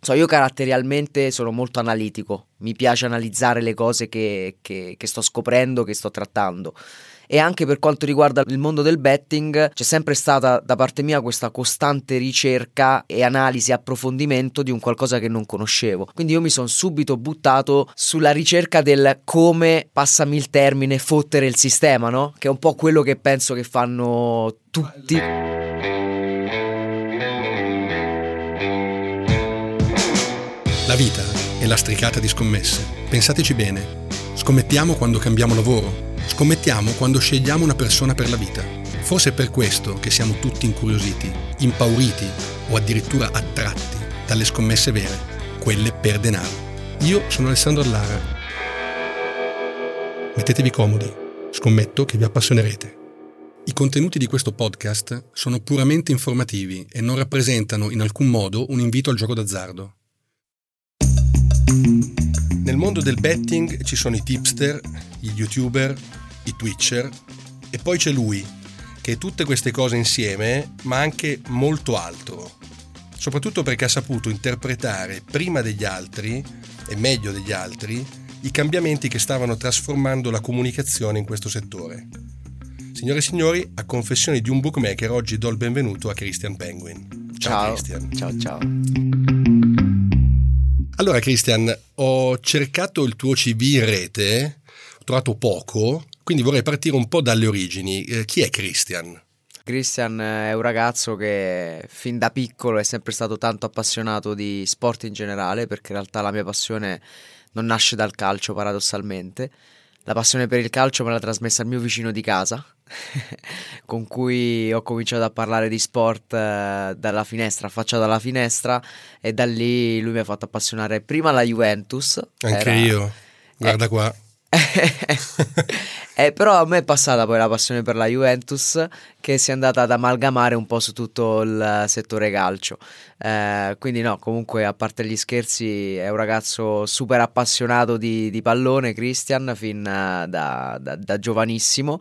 So, io caratterialmente sono molto analitico, mi piace analizzare le cose che, che, che sto scoprendo, che sto trattando e anche per quanto riguarda il mondo del betting c'è sempre stata da parte mia questa costante ricerca e analisi e approfondimento di un qualcosa che non conoscevo. Quindi io mi sono subito buttato sulla ricerca del come, passami il termine, fottere il sistema, no? Che è un po' quello che penso che fanno tutti. Vita è lastricata di scommesse. Pensateci bene. Scommettiamo quando cambiamo lavoro Scommettiamo quando scegliamo una persona per la vita. Forse è per questo che siamo tutti incuriositi, impauriti o addirittura attratti dalle scommesse vere, quelle per denaro. Io sono Alessandro Allara. Mettetevi comodi, scommetto che vi appassionerete. I contenuti di questo podcast sono puramente informativi e non rappresentano in alcun modo un invito al gioco d'azzardo. Nel mondo del betting ci sono i tipster, gli youtuber, i twitcher e poi c'è lui, che è tutte queste cose insieme, ma anche molto altro. Soprattutto perché ha saputo interpretare prima degli altri e meglio degli altri i cambiamenti che stavano trasformando la comunicazione in questo settore. Signore e signori, a confessione di un bookmaker, oggi do il benvenuto a Christian Penguin. Ciao, ciao Christian. Ciao, ciao. Allora Christian, ho cercato il tuo CV in rete, ho trovato poco, quindi vorrei partire un po' dalle origini. Eh, chi è Christian? Christian è un ragazzo che fin da piccolo è sempre stato tanto appassionato di sport in generale, perché in realtà la mia passione non nasce dal calcio paradossalmente. La passione per il calcio me l'ha trasmessa il mio vicino di casa, con cui ho cominciato a parlare di sport eh, dalla finestra, affacciato dalla finestra, e da lì lui mi ha fatto appassionare prima la Juventus. Anche era... io, guarda eh, qua. Eh, però a me è passata poi la passione per la Juventus che si è andata ad amalgamare un po' su tutto il settore calcio. Eh, quindi no, comunque a parte gli scherzi è un ragazzo super appassionato di, di pallone, Christian, fin da, da, da giovanissimo.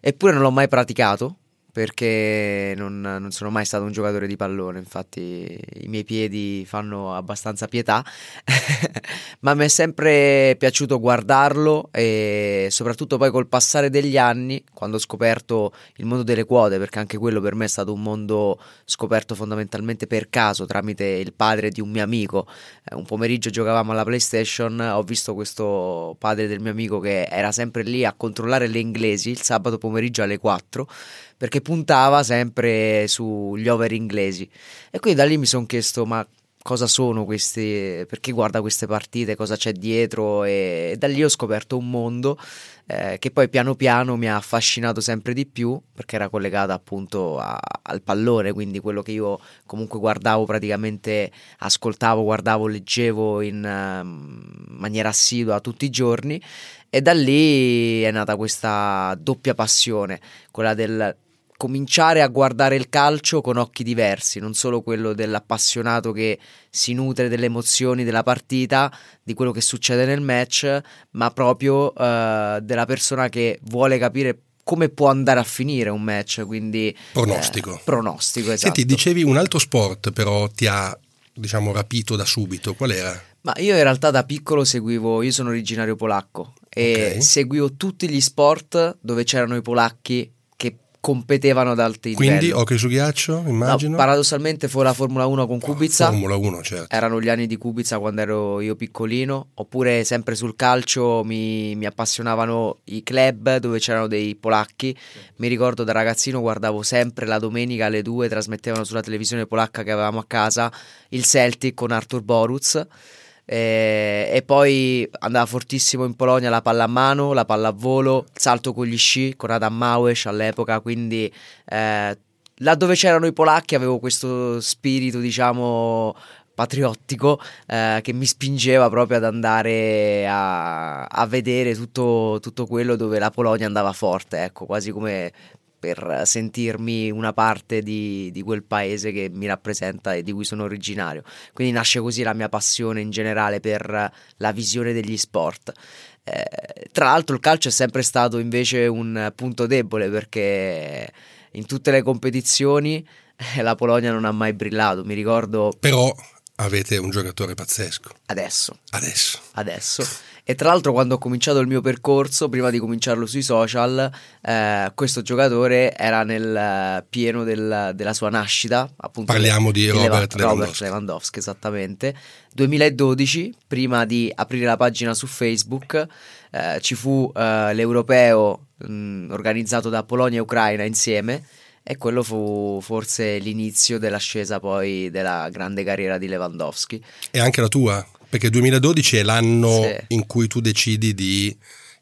Eppure non l'ho mai praticato, perché non, non, sono mai stato un giocatore di pallone, infatti i miei piedi fanno abbastanza pietà, ma mi è sempre piaciuto guardarlo e soprattutto poi col passare degli anni, quando ho scoperto il mondo delle quote, perché anche quello per me è stato un mondo scoperto fondamentalmente per caso tramite il padre di un mio amico, eh, un pomeriggio giocavamo alla PlayStation, ho visto questo padre del mio amico che era sempre lì a controllare le inglesi il sabato pomeriggio alle 4 perché puntava sempre sugli over inglesi. E quindi da lì mi sono chiesto, ma cosa sono questi, perché guarda queste partite, cosa c'è dietro e, e da lì ho scoperto un mondo eh, che poi piano piano mi ha affascinato sempre di più perché era collegata appunto a, al pallone, quindi quello che io comunque guardavo praticamente, ascoltavo, guardavo, leggevo in uh, maniera assidua tutti i giorni e da lì è nata questa doppia passione, quella del cominciare a guardare il calcio con occhi diversi, non solo quello dell'appassionato che si nutre delle emozioni della partita, di quello che succede nel match, ma proprio uh, della persona che vuole capire come può andare a finire un match, quindi pronostico. Eh, pronostico, esatto. Senti, dicevi un altro sport però ti ha diciamo rapito da subito, qual era? Ma io in realtà da piccolo seguivo, io sono originario polacco e okay. seguivo tutti gli sport dove c'erano i polacchi competevano ad alti Quindi, livelli. Quindi hockey su ghiaccio, immagino. No, paradossalmente fu la Formula 1 con Kubica. Formula 1, certo. Erano gli anni di Kubica quando ero io piccolino. Oppure sempre sul calcio mi, mi appassionavano i club dove c'erano dei polacchi. Mi ricordo da ragazzino guardavo sempre la domenica alle 2 trasmettevano sulla televisione polacca che avevamo a casa il Celtic con Artur Boruc e, e, poi andava fortissimo in Polonia la palla a mano, la palla a volo, il salto con gli sci con Adam Małeś all'epoca, quindi eh, là dove c'erano i polacchi avevo questo spirito, diciamo, patriottico eh, che mi spingeva proprio ad andare a, a vedere tutto, tutto, quello dove la Polonia andava forte, ecco, quasi come per sentirmi una parte di, di, quel paese che mi rappresenta e di cui sono originario. Quindi nasce così la mia passione in generale per la visione degli sport. Eh, tra l'altro il calcio è sempre stato invece un punto debole perché in tutte le competizioni eh, la Polonia non ha mai brillato, mi ricordo... Però avete un giocatore pazzesco. Adesso. Adesso. Adesso. E tra l'altro quando ho cominciato il mio percorso, prima di cominciarlo sui social, eh, questo giocatore era nel eh, pieno del, della sua nascita. Appunto, Parliamo di, di Robert, Lewandowski. Robert Lewandowski. esattamente. 2012, prima di aprire la pagina su Facebook, eh, ci fu eh, l'europeo mh, organizzato da Polonia e Ucraina insieme e quello fu forse l'inizio dell'ascesa poi della grande carriera di Lewandowski. E anche la tua? Perché 2012 è l'anno sì. in cui tu decidi di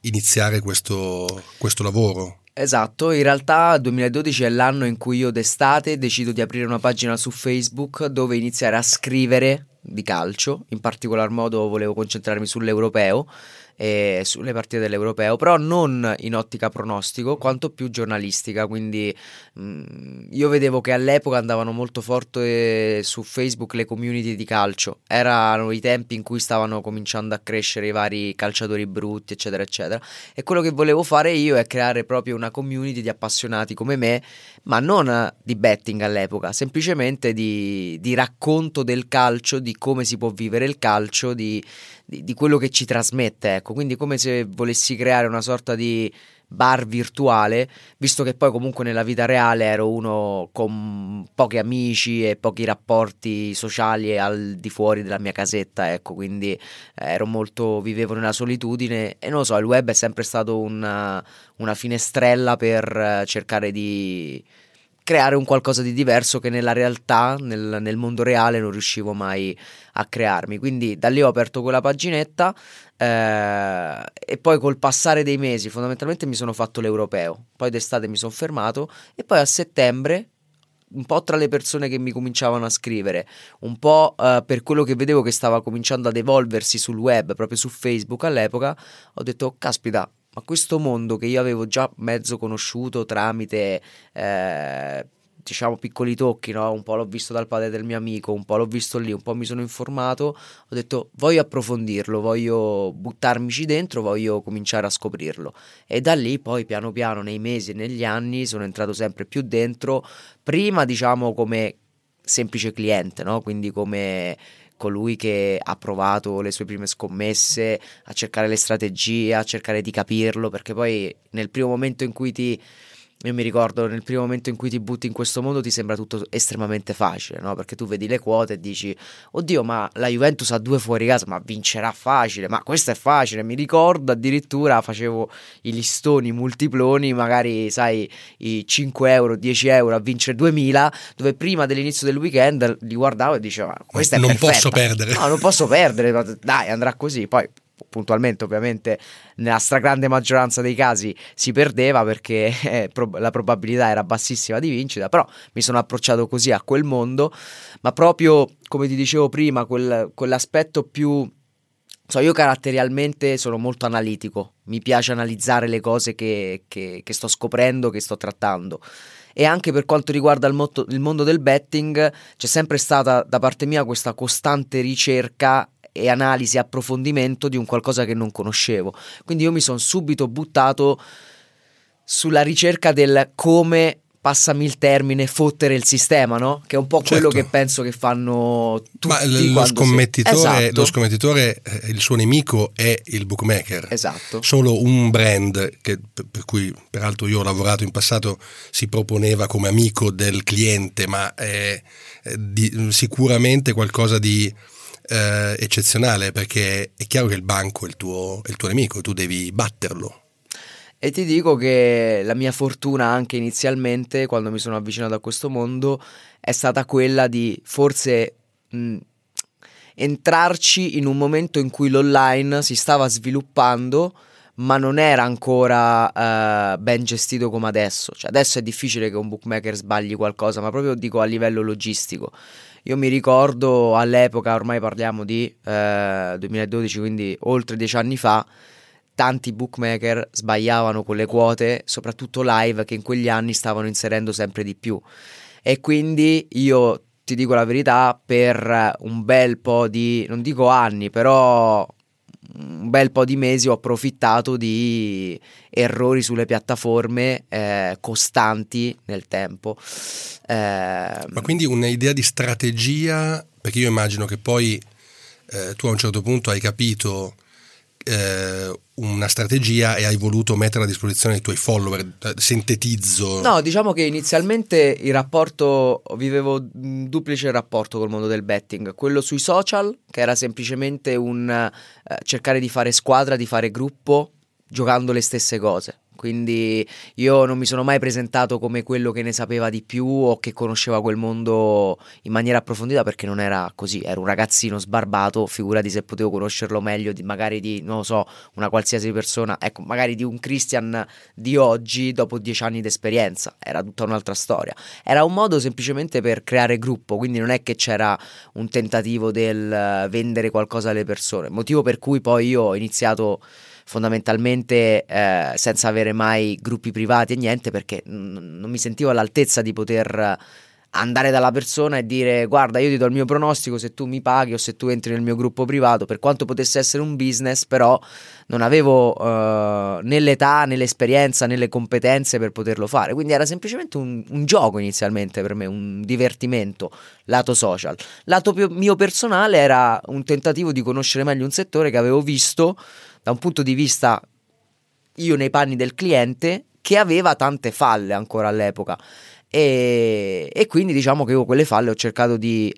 iniziare questo, questo lavoro. Esatto, in realtà 2012 è l'anno in cui io d'estate decido di aprire una pagina su Facebook dove iniziare a scrivere di calcio, in particolar modo volevo concentrarmi sull'europeo eh, sulle partite dell'Europeo, però non in ottica pronostico, quanto più giornalistica. Quindi mh, mm, io vedevo che all'epoca andavano molto forte su Facebook le community di calcio. Erano i tempi in cui stavano cominciando a crescere i vari calciatori brutti, eccetera, eccetera. E quello che volevo fare io è creare proprio una community di appassionati come me, ma non di betting all'epoca, semplicemente di, di racconto del calcio, di come si può vivere il calcio, di di, di quello che ci trasmette, ecco, quindi come se volessi creare una sorta di bar virtuale, visto che poi comunque nella vita reale ero uno con pochi amici e pochi rapporti sociali al di fuori della mia casetta, ecco, quindi eh, ero molto, vivevo nella solitudine e non lo so, il web è sempre stato una, una finestrella per eh, cercare di creare un qualcosa di diverso che nella realtà, nel, nel, mondo reale, non riuscivo mai a crearmi. Quindi da lì ho aperto quella paginetta eh, e poi col passare dei mesi fondamentalmente mi sono fatto l'europeo. Poi d'estate mi sono fermato e poi a settembre un po' tra le persone che mi cominciavano a scrivere, un po' uh, per quello che vedevo che stava cominciando ad evolversi sul web, proprio su Facebook all'epoca, ho detto, caspita, ma questo mondo che io avevo già mezzo conosciuto tramite eh, diciamo piccoli tocchi, no? un po' l'ho visto dal padre del mio amico, un po' l'ho visto lì, un po' mi sono informato, ho detto voglio approfondirlo, voglio buttarmici dentro, voglio cominciare a scoprirlo e da lì poi piano piano nei mesi e negli anni sono entrato sempre più dentro, prima diciamo come semplice cliente, no? quindi come colui che ha provato le sue prime scommesse, a cercare le strategie, a cercare di capirlo, perché poi nel primo momento in cui ti io mi ricordo nel primo momento in cui ti butti in questo mondo ti sembra tutto estremamente facile, no? Perché tu vedi le quote e dici, oddio, ma la Juventus ha due fuori casa, ma vincerà facile, ma questo è facile. Mi ricordo addirittura facevo i listoni multiploni, magari sai, i 5 euro, 10 euro a vincere 2000, dove prima dell'inizio del weekend li guardavo e dicevo, ma questa è non perfetta. posso perdere. No, non posso perdere, dai, andrà così. Poi puntualmente ovviamente nella stragrande maggioranza dei casi si perdeva perché eh, la probabilità era bassissima di vincita, però mi sono approcciato così a quel mondo, ma proprio come ti dicevo prima, quel, quell'aspetto più... So, io caratterialmente sono molto analitico, mi piace analizzare le cose che, che, che sto scoprendo, che sto trattando. E anche per quanto riguarda il, motto, il, mondo del betting c'è sempre stata da parte mia questa costante ricerca e analisi approfondimento di un qualcosa che non conoscevo. Quindi io mi sono subito buttato sulla ricerca del come passami il termine, fottere il sistema, no? Che è un po' quello certo. che penso che fanno tutti. Ma lo scommettitore, si... esatto. lo scommettitore, eh, il suo nemico è il bookmaker. Esatto. Solo un brand, che, per cui peraltro io ho lavorato in passato, si proponeva come amico del cliente, ma è, è di, sicuramente qualcosa di eh, eccezionale perché è chiaro che il banco è il, tuo, è il tuo nemico, tu devi batterlo. E ti dico che la mia fortuna anche inizialmente, quando mi sono avvicinato a questo mondo, è stata quella di forse mh, entrarci in un momento in cui l'online si stava sviluppando, ma non era ancora uh, ben gestito come adesso. Cioè, adesso è difficile che un bookmaker sbagli qualcosa, ma proprio dico a livello logistico. Io mi ricordo all'epoca, ormai parliamo di eh, 2012, quindi oltre dieci anni fa, tanti bookmaker sbagliavano con le quote, soprattutto live, che in quegli anni stavano inserendo sempre di più. E quindi io ti dico la verità, per un bel po' di, non dico anni, però un bel po' di mesi ho approfittato di errori sulle piattaforme eh, costanti nel tempo. Eh, Ma quindi un'idea di strategia, perché io immagino che poi eh, tu a un certo punto hai capito eh, una strategia e hai voluto mettere a disposizione i tuoi follower, eh, sintetizzo. No, diciamo che inizialmente il rapporto, vivevo un duplice rapporto col mondo del betting, quello sui social, che era semplicemente un eh, cercare di fare squadra, di fare gruppo, giocando le stesse cose. Quindi io non mi sono mai presentato come quello che ne sapeva di più o che conosceva quel mondo in maniera approfondita perché non era così, ero un ragazzino sbarbato, figurati se potevo conoscerlo meglio di magari di, non lo so, una qualsiasi persona, ecco, magari di un Christian di oggi dopo dieci anni di esperienza, era tutta un'altra storia. Era un modo semplicemente per creare gruppo, quindi non è che c'era un tentativo del vendere qualcosa alle persone, motivo per cui poi io ho iniziato fondamentalmente eh, senza avere mai gruppi privati e niente perché n- non mi sentivo all'altezza di poter andare dalla persona e dire guarda io ti do il mio pronostico se tu mi paghi o se tu entri nel mio gruppo privato. Per quanto potesse essere un business però non avevo uh, né l'età né l'esperienza né le competenze per poterlo fare. Quindi era semplicemente un, un gioco inizialmente per me un divertimento lato social. Lato mio personale era un tentativo di conoscere meglio un settore che avevo visto da un punto di vista io nei panni del cliente che aveva tante falle ancora all'epoca e, e quindi diciamo che io quelle falle ho cercato di,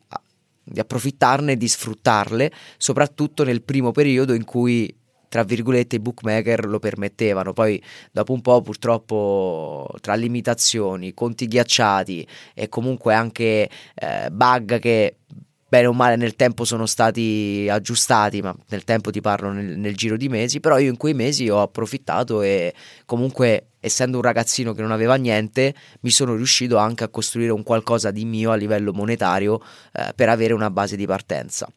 di approfittarne di sfruttarle soprattutto nel primo periodo in cui tra virgolette i bookmaker lo permettevano. Poi dopo un po' purtroppo tra limitazioni, conti ghiacciati e comunque anche eh, bug che bene o male nel tempo sono stati aggiustati, ma nel tempo ti parlo nel, nel, giro di mesi, però io in quei mesi ho approfittato e comunque essendo un ragazzino che non aveva niente, mi sono riuscito anche a costruire un qualcosa di mio a livello monetario eh, per avere una base di partenza.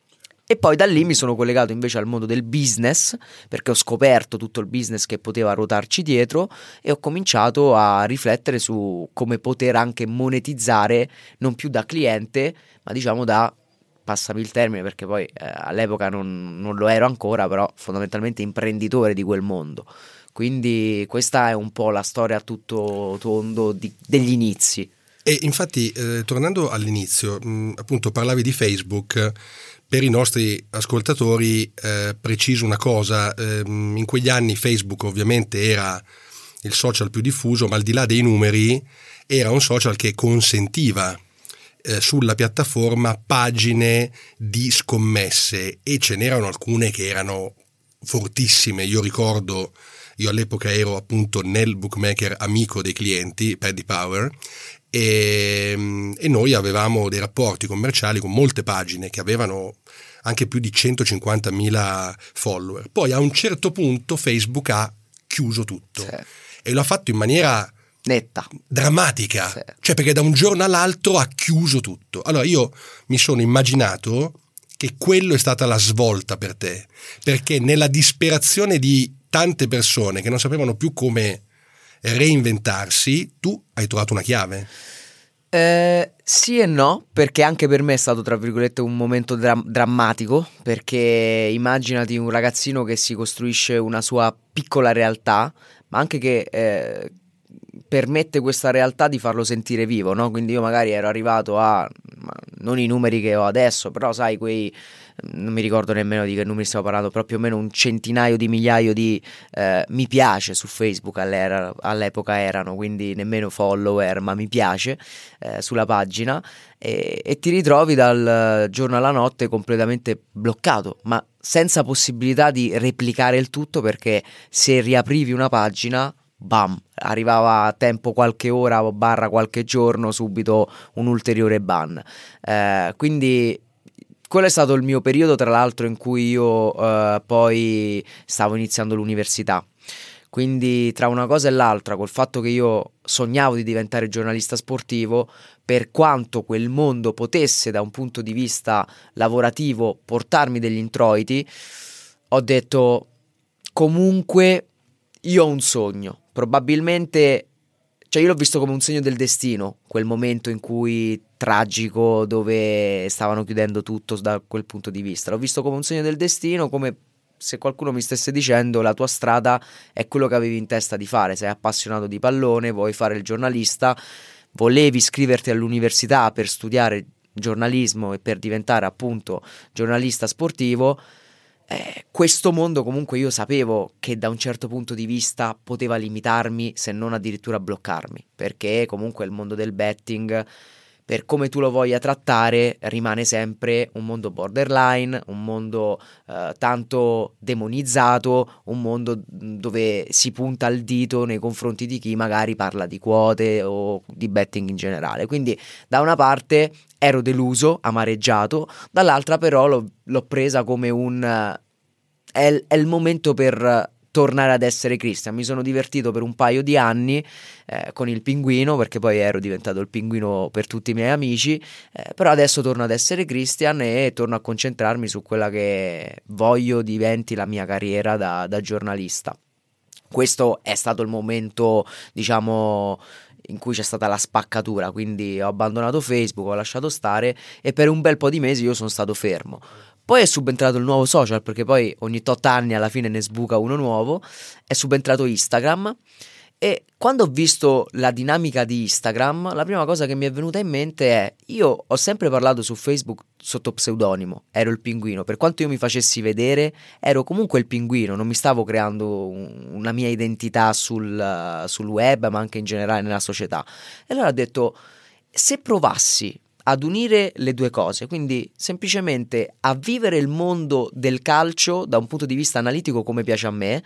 E poi da lì mi sono collegato invece al mondo del business, perché ho scoperto tutto il business che poteva ruotarci dietro e ho cominciato a riflettere su come poter anche monetizzare non più da cliente, ma diciamo da passami il termine perché poi eh, all'epoca non, non, lo ero ancora, però fondamentalmente imprenditore di quel mondo. Quindi questa è un po' la storia a tutto tondo di, degli inizi. E infatti, eh, tornando all'inizio, mh, appunto parlavi di Facebook, per i nostri ascoltatori eh, preciso una cosa, eh, in quegli anni Facebook ovviamente era il social più diffuso, ma al di là dei numeri era un social che consentiva eh, sulla piattaforma pagine di scommesse e ce n'erano alcune che erano fortissime. Io ricordo, io all'epoca ero appunto nel bookmaker amico dei clienti, Paddy Power, e, e noi avevamo dei rapporti commerciali con molte pagine che avevano anche più di 150.000 follower. Poi a un certo punto Facebook ha chiuso tutto sì. e lo ha fatto in maniera netta, drammatica, sì. cioè perché da un giorno all'altro ha chiuso tutto. Allora io mi sono immaginato che quello è stata la svolta per te, perché nella disperazione di tante persone che non sapevano più come reinventarsi, tu hai trovato una chiave. Eh, sì e no, perché anche per me è stato, tra virgolette, un momento dra- drammatico, perché immaginati un ragazzino che si costruisce una sua piccola realtà, ma anche che eh, permette questa realtà di farlo sentire vivo, no? Quindi io magari ero arrivato a non i numeri che ho adesso, però sai quei non mi ricordo nemmeno di che numeri stiamo parlando, però più o meno un centinaio di migliaio di eh, mi piace su Facebook all'epoca erano, quindi nemmeno follower, ma mi piace eh, sulla pagina e, e ti ritrovi dal giorno alla notte completamente bloccato, ma senza possibilità di replicare il tutto perché se riaprivi una pagina bam, arrivava a tempo qualche ora barra qualche giorno, subito un ulteriore ban. Eh, quindi quello è stato il mio periodo, tra l'altro, in cui io eh, poi stavo iniziando l'università. Quindi tra una cosa e l'altra, col fatto che io sognavo di diventare giornalista sportivo, per quanto quel mondo potesse da un punto di vista lavorativo portarmi degli introiti, ho detto comunque io ho un sogno, probabilmente cioè io l'ho visto come un segno del destino, quel momento in cui tragico dove stavano chiudendo tutto da quel punto di vista. L'ho visto come un segno del destino, come se qualcuno mi stesse dicendo la tua strada è quello che avevi in testa di fare, sei appassionato di pallone, vuoi fare il giornalista, volevi iscriverti all'università per studiare giornalismo e per diventare appunto giornalista sportivo, eh, questo mondo comunque io sapevo che da un certo punto di vista poteva limitarmi se non addirittura bloccarmi, perché comunque il mondo del betting per come tu lo voglia trattare, rimane sempre un mondo borderline, un mondo eh, tanto demonizzato, un mondo dove si punta il dito nei confronti di chi magari parla di quote o di betting in generale. Quindi da una parte ero deluso, amareggiato, dall'altra però l'ho, l'ho presa come un... È, è il momento per tornare ad essere Christian. Mi sono divertito per un paio di anni eh, con il pinguino, perché poi ero diventato il pinguino per tutti i miei amici, eh, però adesso torno ad essere Christian e torno a concentrarmi su quella che voglio diventi la mia carriera da, da giornalista. Questo è stato il momento, diciamo, in cui c'è stata la spaccatura, quindi ho abbandonato Facebook, ho lasciato stare e per un bel po' di mesi io sono stato fermo. Poi è subentrato il nuovo social, perché poi ogni tot anni alla fine ne sbuca uno nuovo, è subentrato Instagram. E quando ho visto la dinamica di Instagram, la prima cosa che mi è venuta in mente è: io ho sempre parlato su Facebook sotto pseudonimo, ero il pinguino. Per quanto io mi facessi vedere, ero comunque il pinguino, non mi stavo creando una mia identità sul, sul web, ma anche in generale nella società. E allora ho detto: se provassi ad unire le due cose, quindi semplicemente a vivere il mondo del calcio da un punto di vista analitico come piace a me,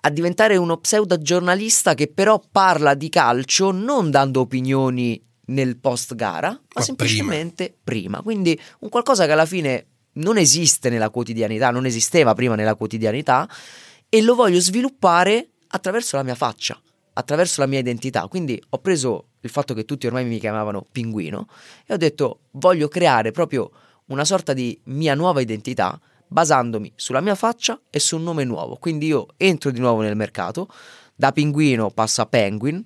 a diventare uno pseudo giornalista che però parla di calcio non dando opinioni nel post gara, ma, ma semplicemente prima. prima. Quindi un qualcosa che alla fine non esiste nella quotidianità, non esisteva prima nella quotidianità e lo voglio sviluppare attraverso la mia faccia, attraverso la mia identità. Quindi ho preso il fatto che tutti ormai mi chiamavano pinguino e ho detto voglio creare proprio una sorta di mia nuova identità basandomi sulla mia faccia e su un nome nuovo. Quindi io entro di nuovo nel mercato, da pinguino passo a penguin,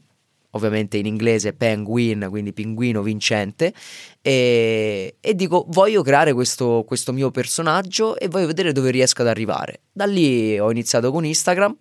ovviamente in inglese penguin, quindi pinguino vincente, e, e dico voglio creare questo, questo mio personaggio e voglio vedere dove riesco ad arrivare. Da lì ho iniziato con Instagram,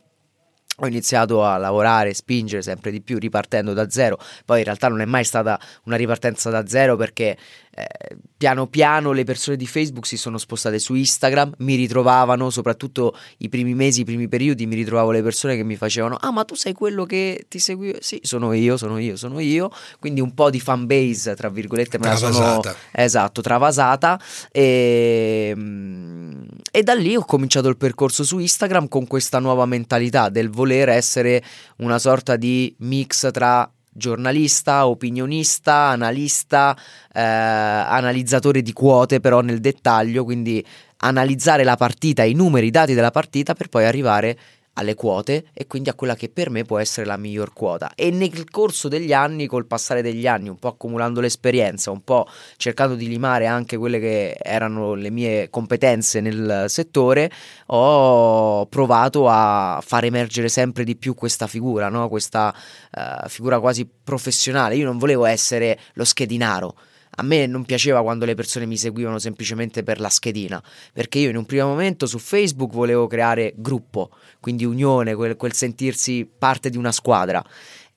ho iniziato a lavorare, spingere sempre di più, ripartendo da zero. Poi in realtà non è mai stata una ripartenza da zero perché eh, piano piano le persone di Facebook si sono spostate su Instagram, mi ritrovavano, soprattutto i primi mesi, i primi periodi, mi ritrovavo le persone che mi facevano "Ah, ma tu sei quello che ti seguivo?". Sì, sono io, sono io, sono io. Quindi un po' di fan base, tra virgolette, me la sono esatto, travasata e mm, e da lì ho cominciato il percorso su Instagram con questa nuova mentalità del voler essere una sorta di mix tra giornalista, opinionista, analista, eh, analizzatore di quote però nel dettaglio, quindi analizzare la partita, i numeri, i dati della partita per poi arrivare alle quote e quindi a quella che per me può essere la miglior quota. E nel corso degli anni, col passare degli anni, un po' accumulando l'esperienza, un po' cercando di limare anche quelle che erano le mie competenze nel settore, ho provato a far emergere sempre di più questa figura, no? questa uh, figura quasi professionale. Io non volevo essere lo schedinaro a me non piaceva quando le persone mi seguivano semplicemente per la schedina, perché io in un primo momento su Facebook volevo creare gruppo, quindi unione, quel, quel sentirsi parte di una squadra.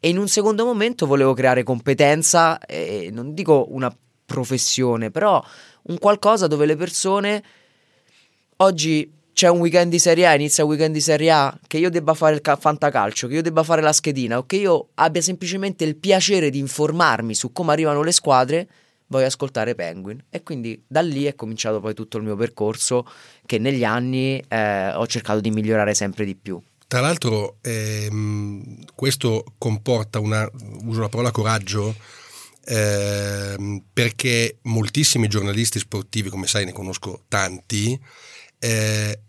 E in un secondo momento volevo creare competenza, e non dico una professione, però un qualcosa dove le persone oggi c'è un weekend di Serie A, inizia il weekend di Serie A, che io debba fare il ca- fantacalcio, che io debba fare la schedina o che io abbia semplicemente il piacere di informarmi su come arrivano le squadre voglio ascoltare Penguin e quindi da lì è cominciato poi tutto il mio percorso che negli anni eh, ho cercato di migliorare sempre di più. Tra l'altro ehm, questo comporta una, uso la parola coraggio, ehm, perché moltissimi giornalisti sportivi, come sai ne conosco tanti, eh,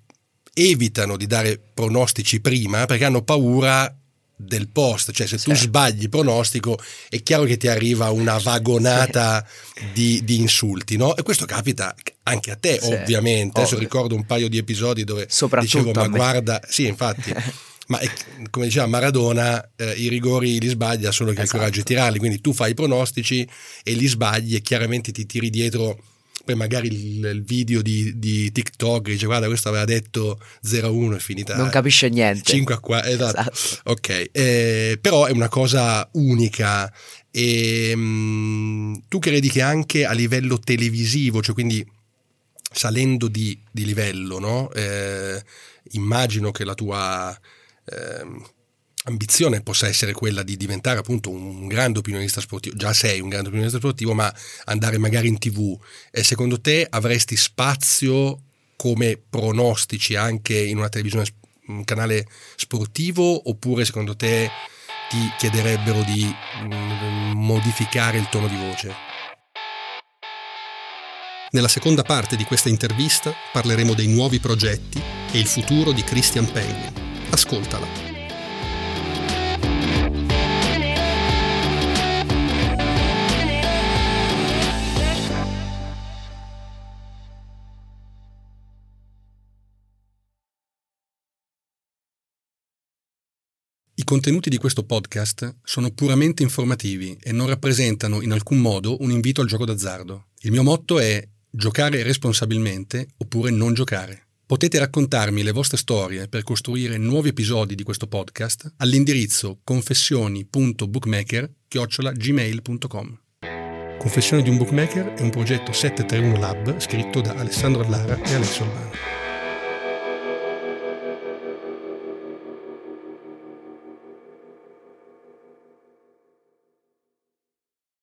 evitano di dare pronostici prima perché hanno paura del post, cioè se tu sbagli pronostico è chiaro che ti arriva una vagonata sì. di, di, insulti, no? E questo capita anche a te, sì, ovviamente. Adesso ricordo un paio di episodi dove dicevo, ma guarda, sì, infatti. ma è, come diceva Maradona, eh, i rigori li sbaglia solo che esatto. ha il coraggio di tirarli, quindi tu fai i pronostici e li sbagli e chiaramente ti tiri dietro poi magari il, il video di, di, TikTok dice guarda questo aveva detto 0-1 è finita non capisce niente 5 a 4 esatto, esatto. ok eh, però è una cosa unica e mh, mm, tu credi che anche a livello televisivo cioè quindi salendo di, di livello no? eh, immagino che la tua eh, ambizione possa essere quella di diventare appunto un grande opinionista sportivo, già sei un grande opinionista sportivo, ma andare magari in tv, e secondo te avresti spazio come pronostici anche in una televisione, un canale sportivo, oppure secondo te ti chiederebbero di mm, modificare il tono di voce? Nella seconda parte di questa intervista parleremo dei nuovi progetti e il futuro di Christian Penguin. Ascoltala. I contenuti di questo podcast sono puramente informativi e non rappresentano in alcun modo un invito al gioco d'azzardo. Il mio motto è giocare responsabilmente oppure non giocare. Potete raccontarmi le vostre storie per costruire nuovi episodi di questo podcast all'indirizzo confessioni.bookmaker.gmail.com Confessioni di un bookmaker è un progetto 731 Lab scritto da Alessandro Allara e Alessio Albano.